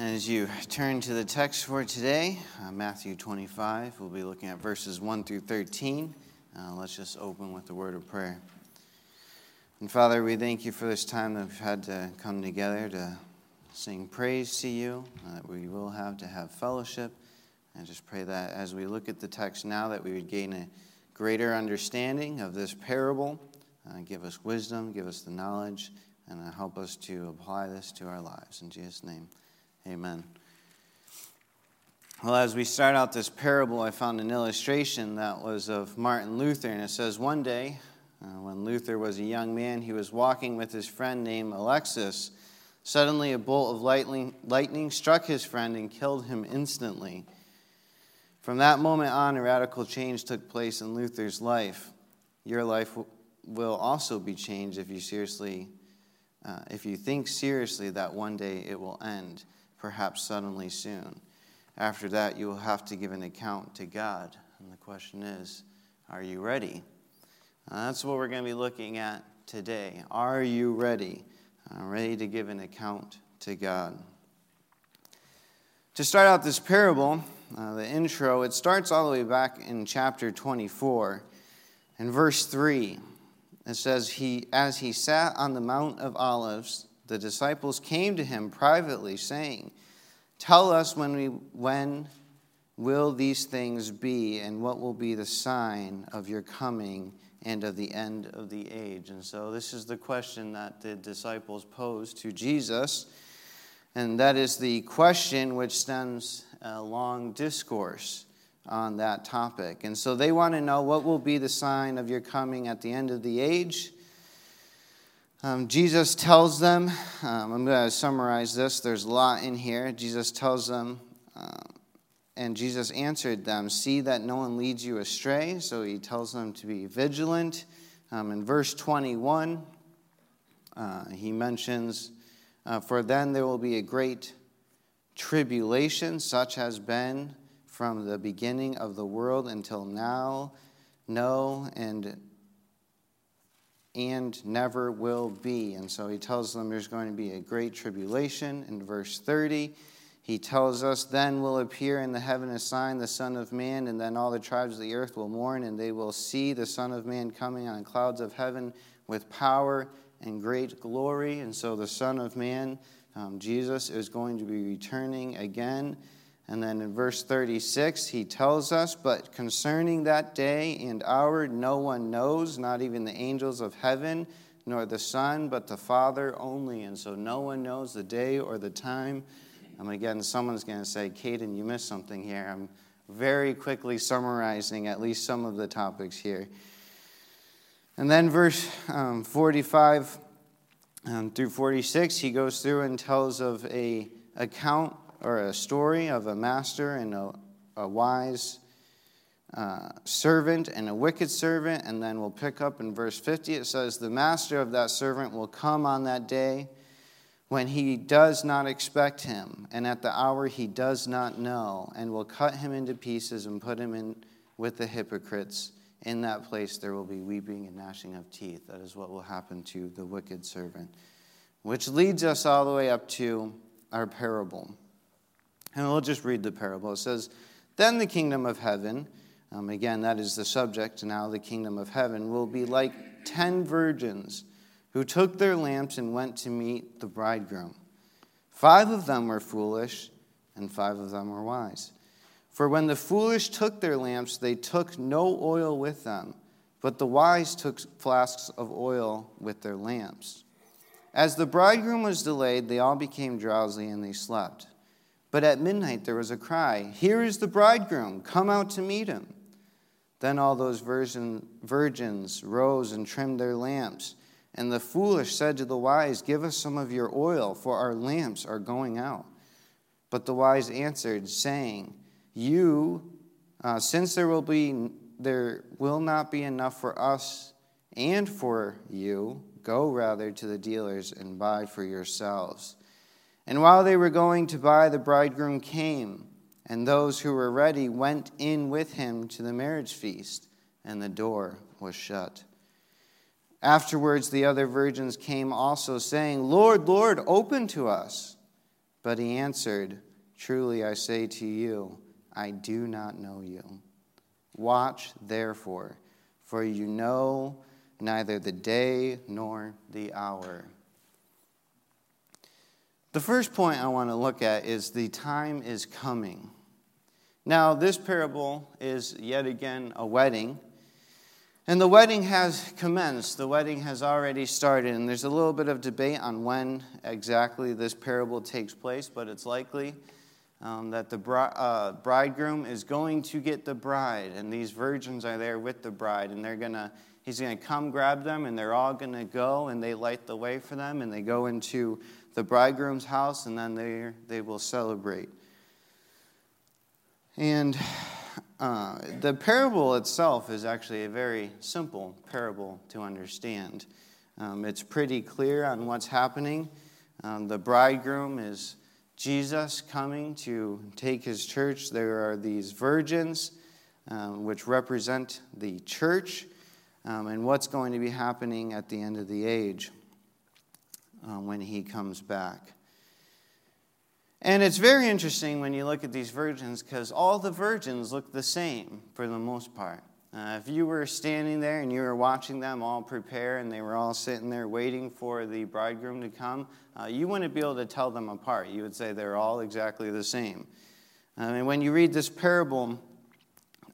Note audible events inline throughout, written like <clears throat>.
As you turn to the text for today, uh, Matthew 25, we'll be looking at verses 1 through 13. Uh, let's just open with the word of prayer. And Father, we thank you for this time that we've had to come together to sing praise to you, uh, that we will have to have fellowship. And just pray that as we look at the text now, that we would gain a greater understanding of this parable. Uh, give us wisdom, give us the knowledge, and help us to apply this to our lives. In Jesus' name. Amen. Well, as we start out this parable, I found an illustration that was of Martin Luther, and it says one day, uh, when Luther was a young man, he was walking with his friend named Alexis. Suddenly, a bolt of lightning, lightning struck his friend and killed him instantly. From that moment on, a radical change took place in Luther's life. Your life will also be changed if you seriously, uh, if you think seriously that one day it will end perhaps suddenly soon. After that, you will have to give an account to God. And the question is, are you ready? Uh, that's what we're going to be looking at today. Are you ready? Uh, ready to give an account to God? To start out this parable, uh, the intro, it starts all the way back in chapter 24. In verse 3, it says, he, As he sat on the Mount of Olives, the disciples came to him privately, saying, Tell us when, we, when will these things be, and what will be the sign of your coming and of the end of the age? And so, this is the question that the disciples posed to Jesus. And that is the question which stems a long discourse on that topic. And so, they want to know what will be the sign of your coming at the end of the age um, Jesus tells them, um, I'm going to summarize this, there's a lot in here. Jesus tells them, um, and Jesus answered them, See that no one leads you astray. So he tells them to be vigilant. Um, in verse 21, uh, he mentions, uh, For then there will be a great tribulation, such has been from the beginning of the world until now. No, and and never will be. And so he tells them there's going to be a great tribulation. In verse 30, he tells us, Then will appear in the heaven a sign, the Son of Man, and then all the tribes of the earth will mourn, and they will see the Son of Man coming on clouds of heaven with power and great glory. And so the Son of Man, um, Jesus, is going to be returning again. And then in verse 36, he tells us, But concerning that day and hour, no one knows, not even the angels of heaven, nor the Son, but the Father only. And so no one knows the day or the time. And again, someone's going to say, Caden, you missed something here. I'm very quickly summarizing at least some of the topics here. And then verse um, 45 um, through 46, he goes through and tells of a account or a story of a master and a, a wise uh, servant and a wicked servant. And then we'll pick up in verse 50. It says, The master of that servant will come on that day when he does not expect him, and at the hour he does not know, and will cut him into pieces and put him in with the hypocrites. In that place there will be weeping and gnashing of teeth. That is what will happen to the wicked servant. Which leads us all the way up to our parable. And we'll just read the parable. It says, Then the kingdom of heaven, um, again, that is the subject now, the kingdom of heaven, will be like ten virgins who took their lamps and went to meet the bridegroom. Five of them were foolish, and five of them were wise. For when the foolish took their lamps, they took no oil with them, but the wise took flasks of oil with their lamps. As the bridegroom was delayed, they all became drowsy and they slept. But at midnight there was a cry Here is the bridegroom, come out to meet him. Then all those virgin, virgins rose and trimmed their lamps. And the foolish said to the wise, Give us some of your oil, for our lamps are going out. But the wise answered, saying, You, uh, since there will be there will not be enough for us and for you, go rather to the dealers and buy for yourselves. And while they were going to buy, the bridegroom came, and those who were ready went in with him to the marriage feast, and the door was shut. Afterwards, the other virgins came also, saying, Lord, Lord, open to us. But he answered, Truly I say to you, I do not know you. Watch therefore, for you know neither the day nor the hour. The first point I want to look at is the time is coming. Now, this parable is yet again a wedding. And the wedding has commenced. The wedding has already started. And there's a little bit of debate on when exactly this parable takes place, but it's likely um, that the uh, bridegroom is going to get the bride. And these virgins are there with the bride. And they're going to, he's going to come grab them, and they're all going to go, and they light the way for them, and they go into the bridegroom's house, and then they, they will celebrate. And uh, the parable itself is actually a very simple parable to understand. Um, it's pretty clear on what's happening. Um, the bridegroom is Jesus coming to take his church. There are these virgins, um, which represent the church, um, and what's going to be happening at the end of the age uh, when he comes back. And it's very interesting when you look at these virgins because all the virgins look the same for the most part. Uh, if you were standing there and you were watching them all prepare and they were all sitting there waiting for the bridegroom to come, uh, you wouldn't be able to tell them apart. You would say they're all exactly the same. Um, and when you read this parable,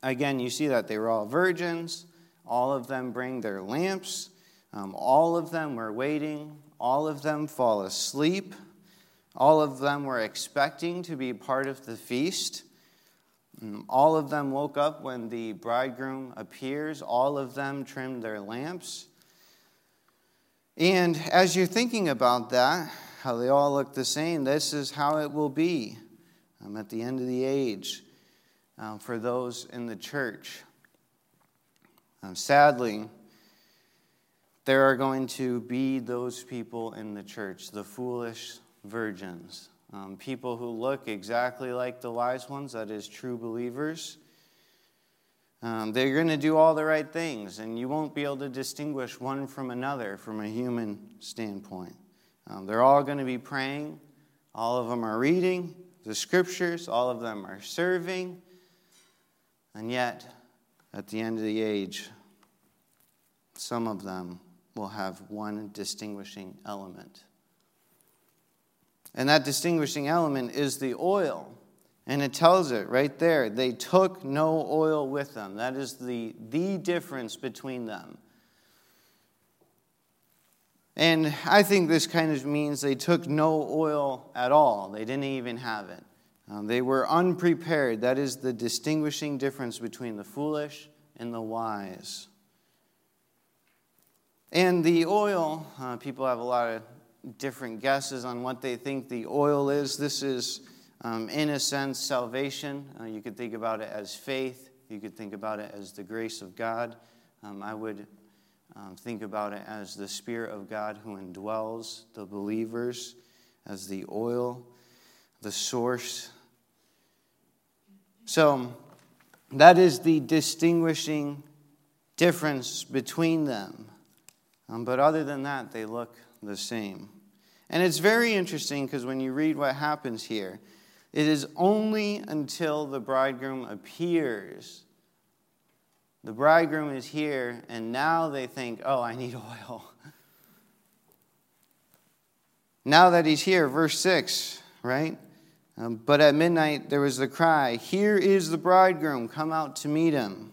again, you see that they were all virgins. All of them bring their lamps. Um, all of them were waiting. All of them fall asleep. All of them were expecting to be part of the feast. All of them woke up when the bridegroom appears. All of them trimmed their lamps. And as you're thinking about that, how they all look the same, this is how it will be um, at the end of the age um, for those in the church. Um, sadly, there are going to be those people in the church, the foolish virgins, um, people who look exactly like the wise ones, that is, true believers. Um, they're going to do all the right things, and you won't be able to distinguish one from another from a human standpoint. Um, they're all going to be praying, all of them are reading the scriptures, all of them are serving, and yet, at the end of the age, some of them will have one distinguishing element. And that distinguishing element is the oil. And it tells it right there. They took no oil with them. That is the, the difference between them. And I think this kind of means they took no oil at all. They didn't even have it. Um, they were unprepared. That is the distinguishing difference between the foolish and the wise. And the oil, uh, people have a lot of different guesses on what they think the oil is. This is, um, in a sense, salvation. Uh, you could think about it as faith, you could think about it as the grace of God. Um, I would um, think about it as the Spirit of God who indwells the believers, as the oil, the source. So, that is the distinguishing difference between them. Um, but other than that, they look the same. And it's very interesting because when you read what happens here, it is only until the bridegroom appears. The bridegroom is here, and now they think, oh, I need <laughs> oil. now that he's here, verse 6, right? Um, but at midnight there was the cry, Here is the bridegroom, come out to meet him.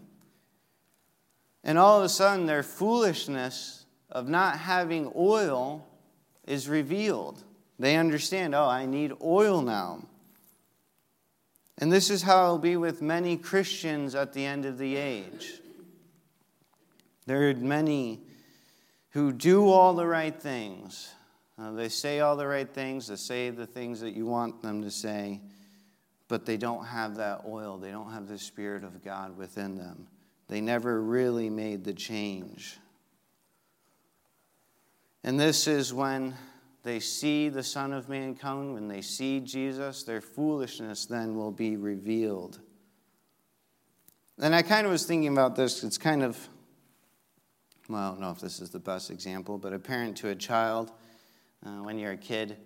And all of a sudden, their foolishness of not having oil is revealed. They understand, oh, I need oil now. And this is how it'll be with many Christians at the end of the age. There are many who do all the right things. Uh, they say all the right things, they say the things that you want them to say, but they don't have that oil. They don't have the Spirit of God within them. They never really made the change. And this is when they see the Son of Man come, when they see Jesus, their foolishness then will be revealed. And I kind of was thinking about this. It's kind of, well, I don't know if this is the best example, but a parent to a child, uh, when you're a kid,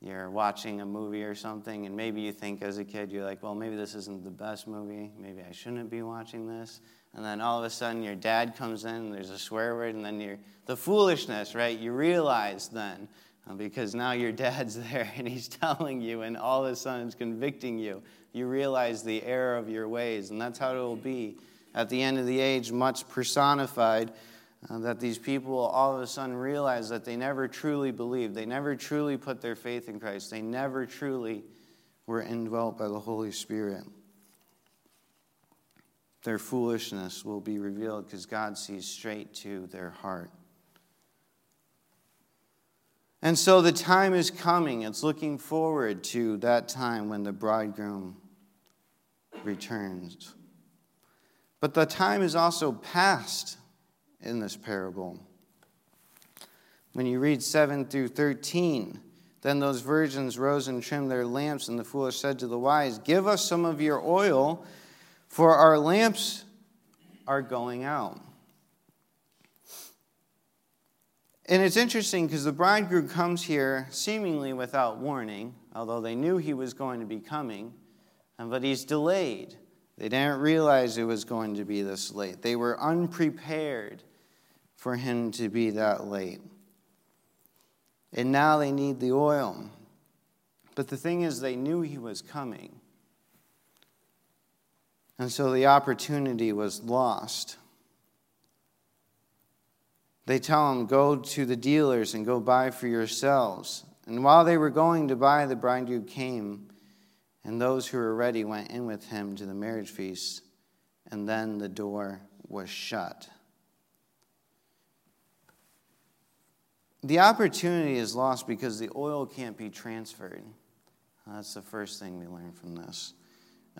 you're watching a movie or something, and maybe you think as a kid, you're like, well, maybe this isn't the best movie. Maybe I shouldn't be watching this. And then all of a sudden, your dad comes in, and there's a swear word, and then you're the foolishness, right? You realize then, uh, because now your dad's <laughs> there and he's telling you, and all of a sudden it's convicting you. You realize the error of your ways, and that's how it will be at the end of the age, much personified uh, that these people will all of a sudden realize that they never truly believed. They never truly put their faith in Christ. They never truly were indwelt by the Holy Spirit. Their foolishness will be revealed because God sees straight to their heart. And so the time is coming. It's looking forward to that time when the bridegroom returns. But the time is also past in this parable. When you read 7 through 13, then those virgins rose and trimmed their lamps, and the foolish said to the wise, Give us some of your oil, for our lamps are going out. And it's interesting because the bridegroom comes here seemingly without warning, although they knew he was going to be coming, but he's delayed. They didn't realize it was going to be this late. They were unprepared for him to be that late. And now they need the oil. But the thing is, they knew he was coming. And so the opportunity was lost. They tell him, Go to the dealers and go buy for yourselves. And while they were going to buy, the bridegroom came, and those who were ready went in with him to the marriage feast, and then the door was shut. The opportunity is lost because the oil can't be transferred. That's the first thing we learn from this.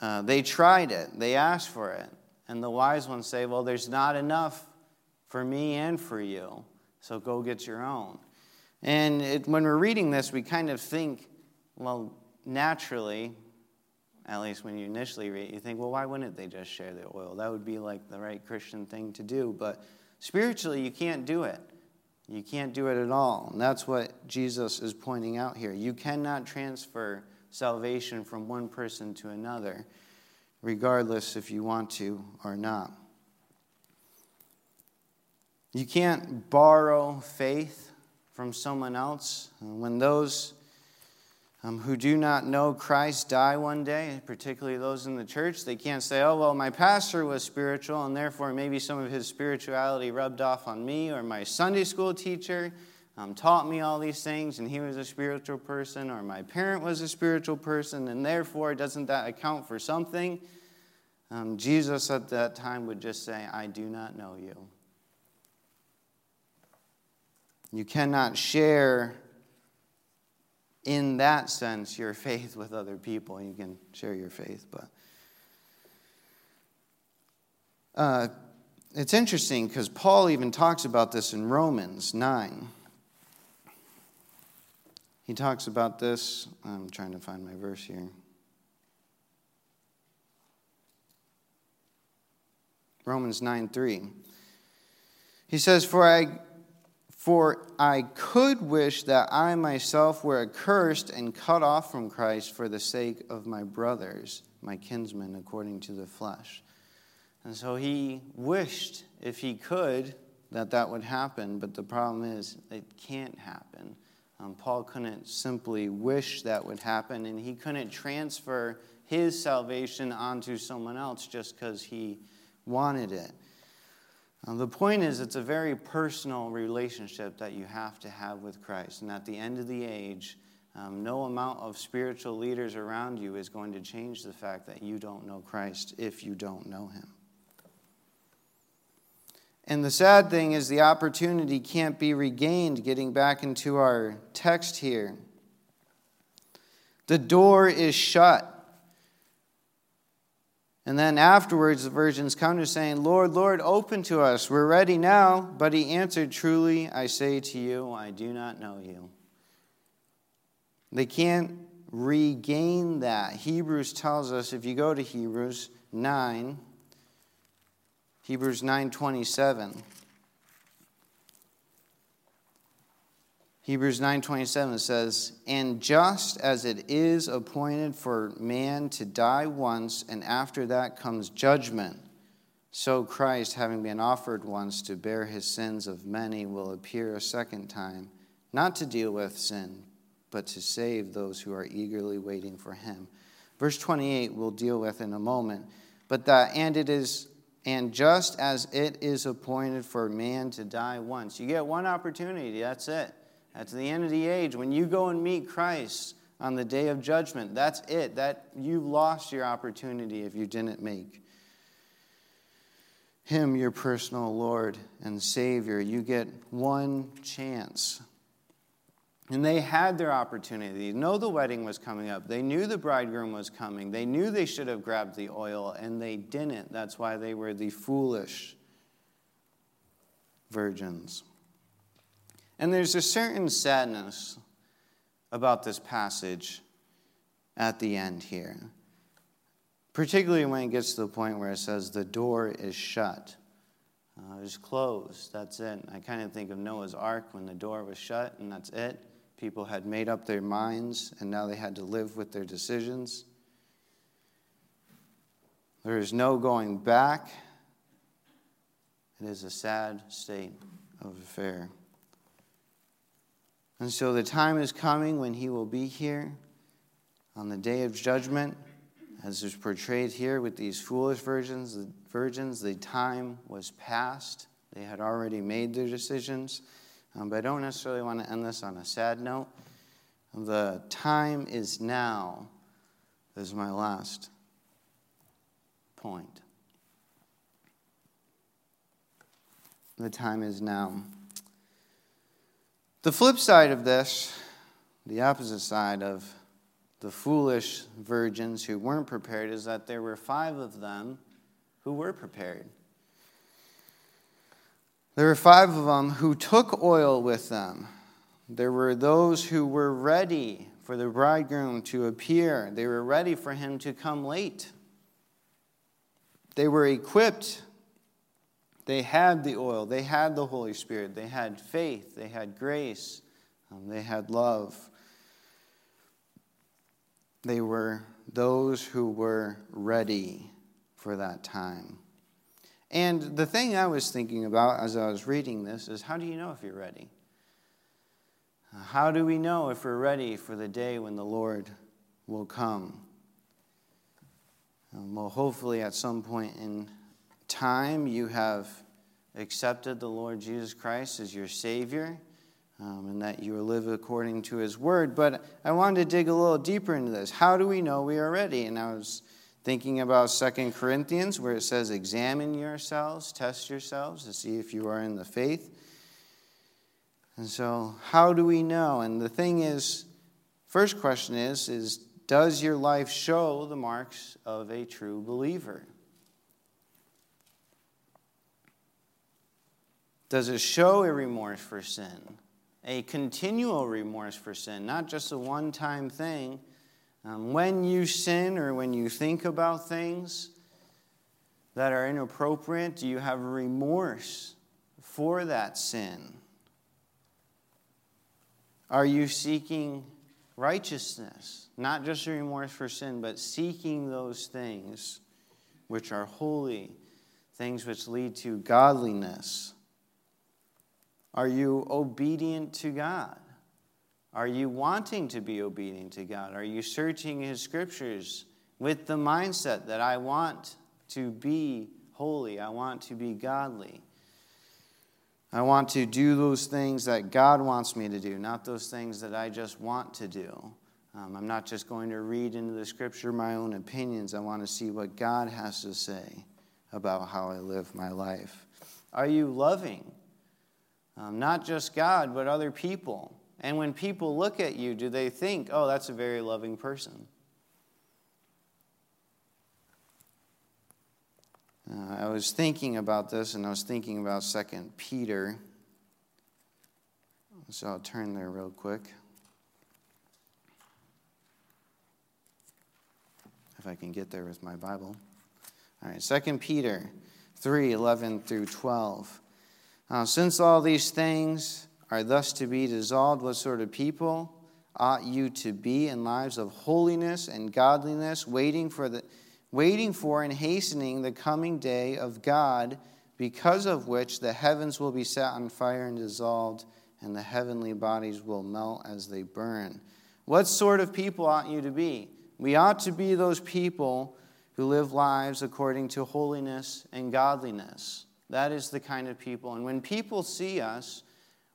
Uh, they tried it, they asked for it. And the wise ones say, Well, there's not enough for me and for you, so go get your own. And it, when we're reading this, we kind of think, well, naturally, at least when you initially read, you think, well, why wouldn't they just share the oil? That would be like the right Christian thing to do. But spiritually, you can't do it. You can't do it at all. And that's what Jesus is pointing out here. You cannot transfer salvation from one person to another, regardless if you want to or not. You can't borrow faith from someone else. When those um, who do not know Christ die one day, particularly those in the church, they can't say, oh, well, my pastor was spiritual, and therefore maybe some of his spirituality rubbed off on me, or my Sunday school teacher um, taught me all these things, and he was a spiritual person, or my parent was a spiritual person, and therefore doesn't that account for something? Um, Jesus at that time would just say, I do not know you. You cannot share in that sense, your faith with other people. You can share your faith, but. Uh, it's interesting because Paul even talks about this in Romans 9. He talks about this. I'm trying to find my verse here. Romans 9 3. He says, For I for I could wish that I myself were accursed and cut off from Christ for the sake of my brothers, my kinsmen, according to the flesh. And so he wished, if he could, that that would happen, but the problem is it can't happen. Um, Paul couldn't simply wish that would happen, and he couldn't transfer his salvation onto someone else just because he wanted it. Uh, the point is, it's a very personal relationship that you have to have with Christ. And at the end of the age, um, no amount of spiritual leaders around you is going to change the fact that you don't know Christ if you don't know Him. And the sad thing is, the opportunity can't be regained, getting back into our text here. The door is shut. And then afterwards, the virgins come to saying, Lord, Lord, open to us. We're ready now. But he answered, Truly, I say to you, I do not know you. They can't regain that. Hebrews tells us, if you go to Hebrews 9, Hebrews 9:27. Hebrews 9:27 says, "And just as it is appointed for man to die once and after that comes judgment, so Christ, having been offered once to bear his sins of many, will appear a second time, not to deal with sin, but to save those who are eagerly waiting for him." Verse 28 we'll deal with in a moment. But that and it is and just as it is appointed for man to die once. You get one opportunity, that's it. That's the end of the age, when you go and meet Christ on the day of judgment, that's it. That you've lost your opportunity if you didn't make him your personal Lord and Savior. You get one chance. And they had their opportunity. They know the wedding was coming up. They knew the bridegroom was coming. They knew they should have grabbed the oil, and they didn't. That's why they were the foolish virgins. And there's a certain sadness about this passage at the end here, particularly when it gets to the point where it says the door is shut. Uh, it's closed. That's it. I kind of think of Noah's Ark when the door was shut and that's it. People had made up their minds and now they had to live with their decisions. There is no going back. It is a sad state of affair. And so the time is coming when he will be here on the day of judgment, as is portrayed here with these foolish virgins. The virgins, the time was past. They had already made their decisions. Um, but I don't necessarily want to end this on a sad note. The time is now, is my last point. The time is now. The flip side of this, the opposite side of the foolish virgins who weren't prepared, is that there were five of them who were prepared. There were five of them who took oil with them. There were those who were ready for the bridegroom to appear, they were ready for him to come late. They were equipped they had the oil, they had the Holy Spirit, they had faith, they had grace, um, they had love. They were those who were ready for that time. And the thing I was thinking about as I was reading this is how do you know if you're ready? How do we know if we're ready for the day when the Lord will come? Um, well, hopefully, at some point in time you have accepted the Lord Jesus Christ as your Savior um, and that you live according to His Word. But I wanted to dig a little deeper into this. How do we know we are ready? And I was thinking about Second Corinthians, where it says, Examine yourselves, test yourselves to see if you are in the faith. And so, how do we know? And the thing is, first question is, is does your life show the marks of a true believer? Does it show a remorse for sin? A continual remorse for sin, not just a one time thing. Um, when you sin or when you think about things that are inappropriate, do you have remorse for that sin? Are you seeking righteousness? Not just remorse for sin, but seeking those things which are holy, things which lead to godliness. Are you obedient to God? Are you wanting to be obedient to God? Are you searching His scriptures with the mindset that I want to be holy? I want to be godly. I want to do those things that God wants me to do, not those things that I just want to do. Um, I'm not just going to read into the scripture my own opinions. I want to see what God has to say about how I live my life. Are you loving? Um, not just God, but other people. And when people look at you, do they think, oh, that's a very loving person? Uh, I was thinking about this, and I was thinking about Second Peter. So I'll turn there real quick. If I can get there with my Bible. All right, Second Peter 3 11 through 12. Uh, since all these things are thus to be dissolved, what sort of people ought you to be in lives of holiness and godliness, waiting for the waiting for and hastening the coming day of God, because of which the heavens will be set on fire and dissolved, and the heavenly bodies will melt as they burn. What sort of people ought you to be? We ought to be those people who live lives according to holiness and godliness. That is the kind of people. And when people see us,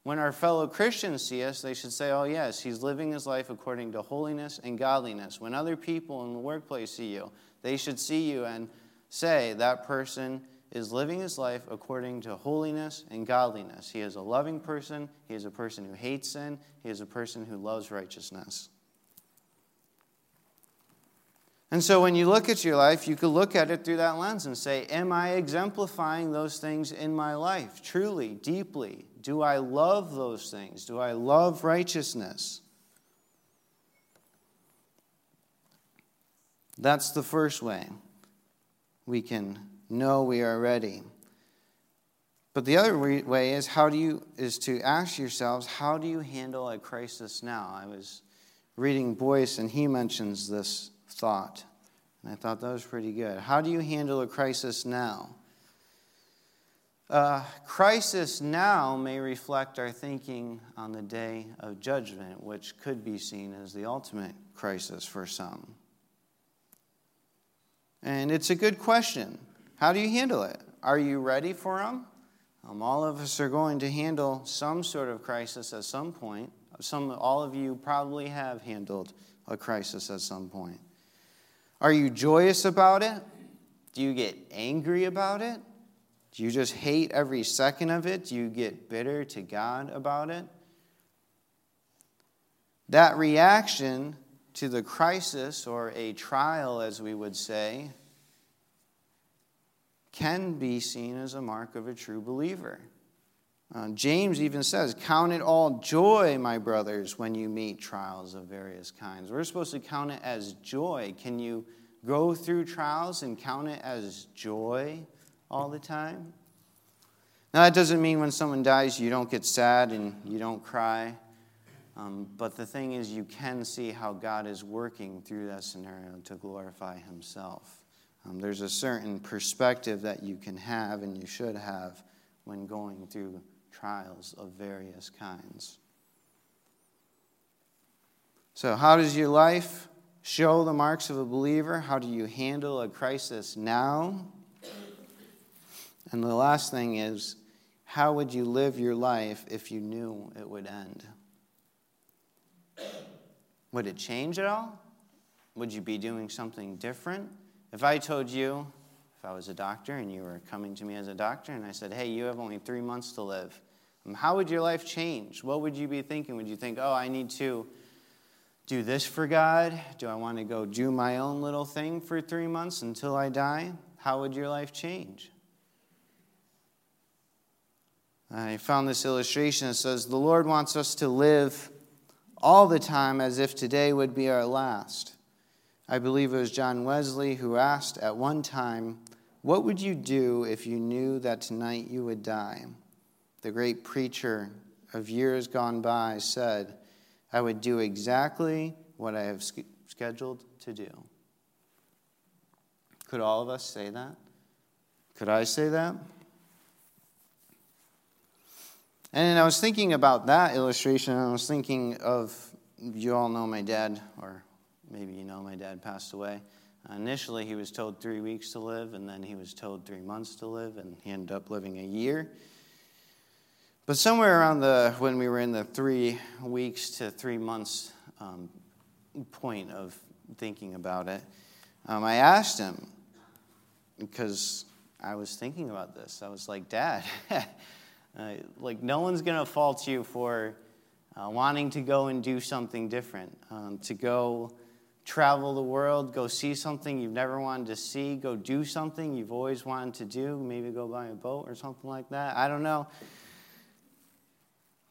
when our fellow Christians see us, they should say, Oh, yes, he's living his life according to holiness and godliness. When other people in the workplace see you, they should see you and say, That person is living his life according to holiness and godliness. He is a loving person, he is a person who hates sin, he is a person who loves righteousness. And so when you look at your life, you could look at it through that lens and say, Am I exemplifying those things in my life? Truly, deeply. Do I love those things? Do I love righteousness? That's the first way we can know we are ready. But the other way is how do you is to ask yourselves, how do you handle a crisis now? I was reading Boice and he mentions this thought. And I thought that was pretty good. How do you handle a crisis now? Uh, crisis now may reflect our thinking on the day of judgment, which could be seen as the ultimate crisis for some. And it's a good question. How do you handle it? Are you ready for them? Um, all of us are going to handle some sort of crisis at some point. Some, all of you probably have handled a crisis at some point. Are you joyous about it? Do you get angry about it? Do you just hate every second of it? Do you get bitter to God about it? That reaction to the crisis or a trial, as we would say, can be seen as a mark of a true believer. Uh, James even says, Count it all joy, my brothers, when you meet trials of various kinds. We're supposed to count it as joy. Can you go through trials and count it as joy all the time? Now, that doesn't mean when someone dies you don't get sad and you don't cry. Um, but the thing is, you can see how God is working through that scenario to glorify Himself. Um, there's a certain perspective that you can have and you should have when going through trials of various kinds. So, how does your life show the marks of a believer? How do you handle a crisis now? And the last thing is, how would you live your life if you knew it would end? Would it change at all? Would you be doing something different? If I told you, if I was a doctor and you were coming to me as a doctor and I said, hey, you have only three months to live, um, how would your life change? What would you be thinking? Would you think, oh, I need to do this for God? Do I want to go do my own little thing for three months until I die? How would your life change? Uh, I found this illustration that says the Lord wants us to live all the time as if today would be our last. I believe it was John Wesley who asked at one time, What would you do if you knew that tonight you would die? the great preacher of years gone by, said, I would do exactly what I have scheduled to do. Could all of us say that? Could I say that? And I was thinking about that illustration, and I was thinking of you all know my dad, or maybe you know my dad passed away. Uh, initially, he was told three weeks to live, and then he was told three months to live, and he ended up living a year. But somewhere around the when we were in the three weeks to three months um, point of thinking about it, um, I asked him because I was thinking about this. I was like, Dad, <laughs> uh, like no one's gonna fault you for uh, wanting to go and do something different, um, to go travel the world, go see something you've never wanted to see, go do something you've always wanted to do, maybe go buy a boat or something like that. I don't know.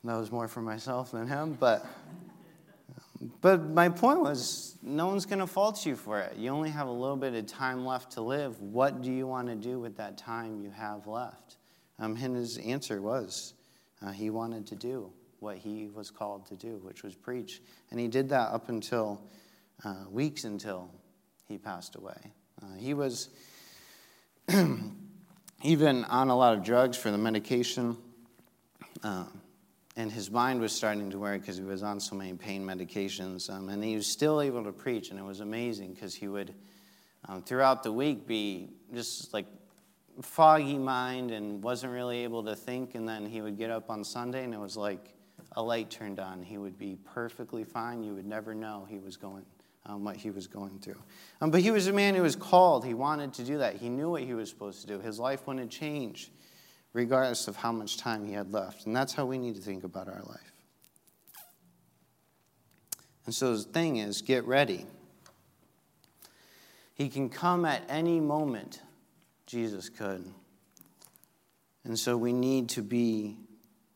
That was more for myself than him, but but my point was no one's going to fault you for it. You only have a little bit of time left to live. What do you want to do with that time you have left? Um, and his answer was uh, he wanted to do what he was called to do, which was preach. And he did that up until uh, weeks until he passed away. Uh, he was <clears throat> even on a lot of drugs for the medication. Uh, and his mind was starting to work because he was on so many pain medications. Um, and he was still able to preach, and it was amazing because he would, um, throughout the week, be just like foggy mind and wasn't really able to think. And then he would get up on Sunday, and it was like a light turned on. He would be perfectly fine. You would never know he was going. Um, what he was going through. Um, but he was a man who was called. He wanted to do that. He knew what he was supposed to do. His life wouldn't change regardless of how much time he had left. And that's how we need to think about our life. And so the thing is, get ready. He can come at any moment, Jesus could. And so we need to be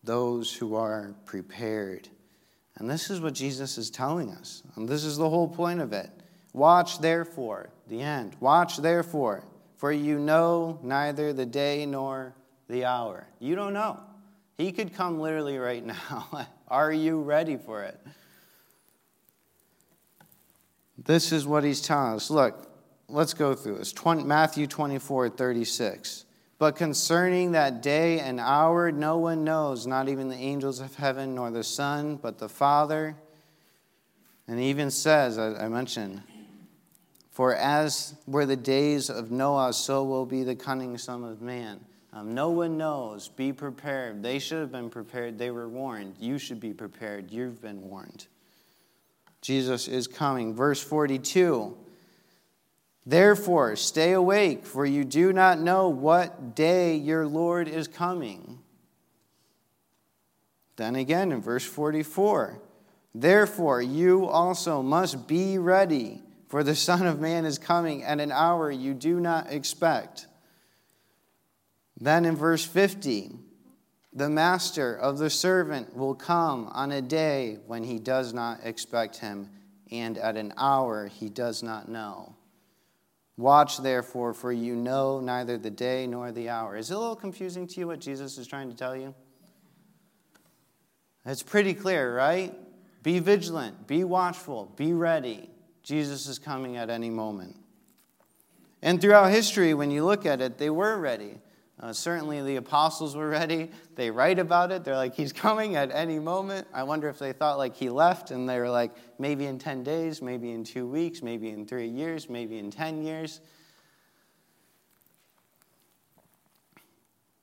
those who are prepared. And this is what Jesus is telling us. And this is the whole point of it. Watch therefore, the end. Watch therefore, for you know neither the day nor the hour. You don't know. He could come literally right now. <laughs> Are you ready for it? This is what he's telling us. Look, let's go through this. 20, Matthew 24, 36. But concerning that day and hour, no one knows, not even the angels of heaven, nor the Son, but the Father. And he even says, I mentioned, for as were the days of Noah, so will be the cunning Son of Man. Um, no one knows. Be prepared. They should have been prepared. They were warned. You should be prepared. You've been warned. Jesus is coming. Verse 42 Therefore, stay awake, for you do not know what day your Lord is coming. Then again in verse 44 Therefore, you also must be ready, for the Son of Man is coming at an hour you do not expect. Then in verse 50, the master of the servant will come on a day when he does not expect him, and at an hour he does not know. Watch therefore, for you know neither the day nor the hour. Is it a little confusing to you what Jesus is trying to tell you? It's pretty clear, right? Be vigilant, be watchful, be ready. Jesus is coming at any moment. And throughout history, when you look at it, they were ready. Uh, certainly, the apostles were ready. They write about it. They're like, he's coming at any moment. I wonder if they thought like he left and they were like, maybe in 10 days, maybe in two weeks, maybe in three years, maybe in 10 years.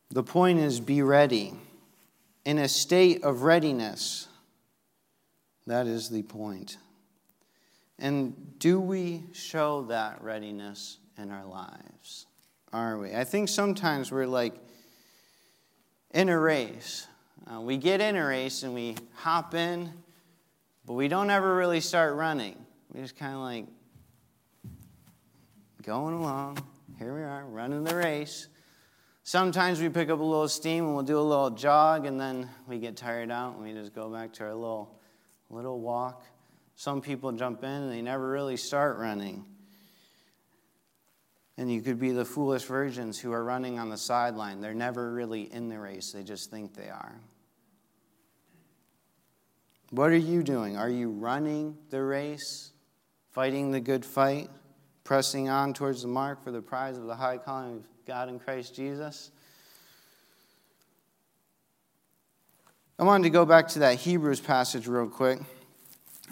The point is be ready. In a state of readiness. That is the point. And do we show that readiness in our lives? Are we? I think sometimes we're like in a race. Uh, we get in a race and we hop in, but we don't ever really start running. We just kind of like going along. Here we are, running the race. Sometimes we pick up a little steam and we'll do a little jog, and then we get tired out and we just go back to our little, little walk. Some people jump in and they never really start running. And you could be the foolish virgins who are running on the sideline. They're never really in the race, they just think they are. What are you doing? Are you running the race, fighting the good fight, pressing on towards the mark for the prize of the high calling of God in Christ Jesus? I wanted to go back to that Hebrews passage real quick.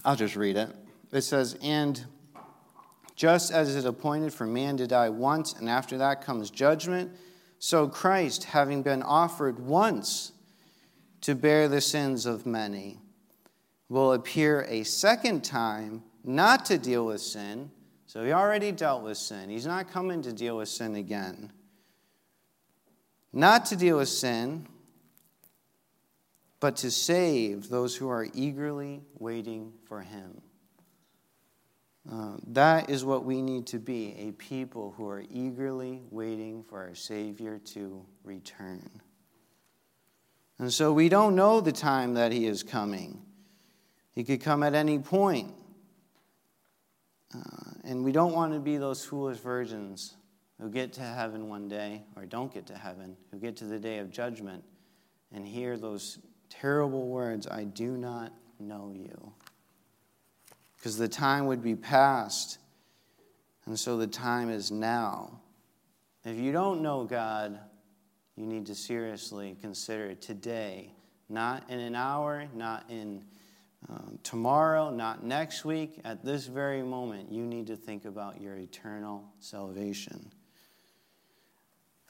I'll just read it. It says, And just as it is appointed for man to die once, and after that comes judgment, so Christ, having been offered once to bear the sins of many, will appear a second time, not to deal with sin. So he already dealt with sin. He's not coming to deal with sin again. Not to deal with sin, but to save those who are eagerly waiting for him. Uh, that is what we need to be a people who are eagerly waiting for our Savior to return. And so we don't know the time that He is coming, He could come at any point. Uh, and we don't want to be those foolish virgins who get to heaven one day, or don't get to heaven, who get to the day of judgment and hear those terrible words, I do not know you. Because the time would be past, and so the time is now. If you don't know God, you need to seriously consider today, not in an hour, not in um, tomorrow, not next week, at this very moment, you need to think about your eternal salvation.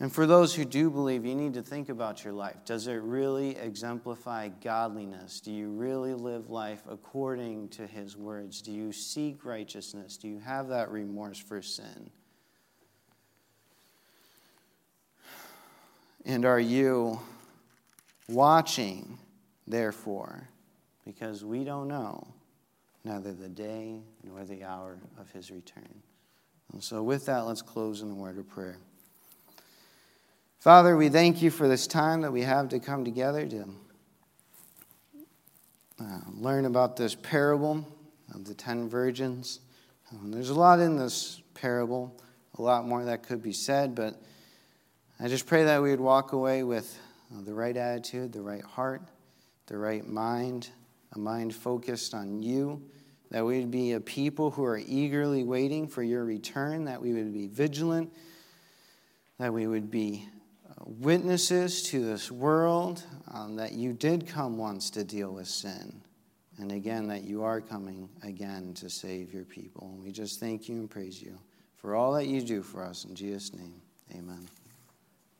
And for those who do believe, you need to think about your life. Does it really exemplify godliness? Do you really live life according to His words? Do you seek righteousness? Do you have that remorse for sin? And are you watching, therefore? Because we don't know neither the day nor the hour of His return. And so, with that, let's close in a word of prayer. Father, we thank you for this time that we have to come together to uh, learn about this parable of the ten virgins. Um, there's a lot in this parable, a lot more that could be said, but I just pray that we would walk away with uh, the right attitude, the right heart, the right mind, a mind focused on you, that we would be a people who are eagerly waiting for your return, that we would be vigilant, that we would be witnesses to this world um, that you did come once to deal with sin. And again, that you are coming again to save your people. And we just thank you and praise you for all that you do for us. In Jesus' name, amen.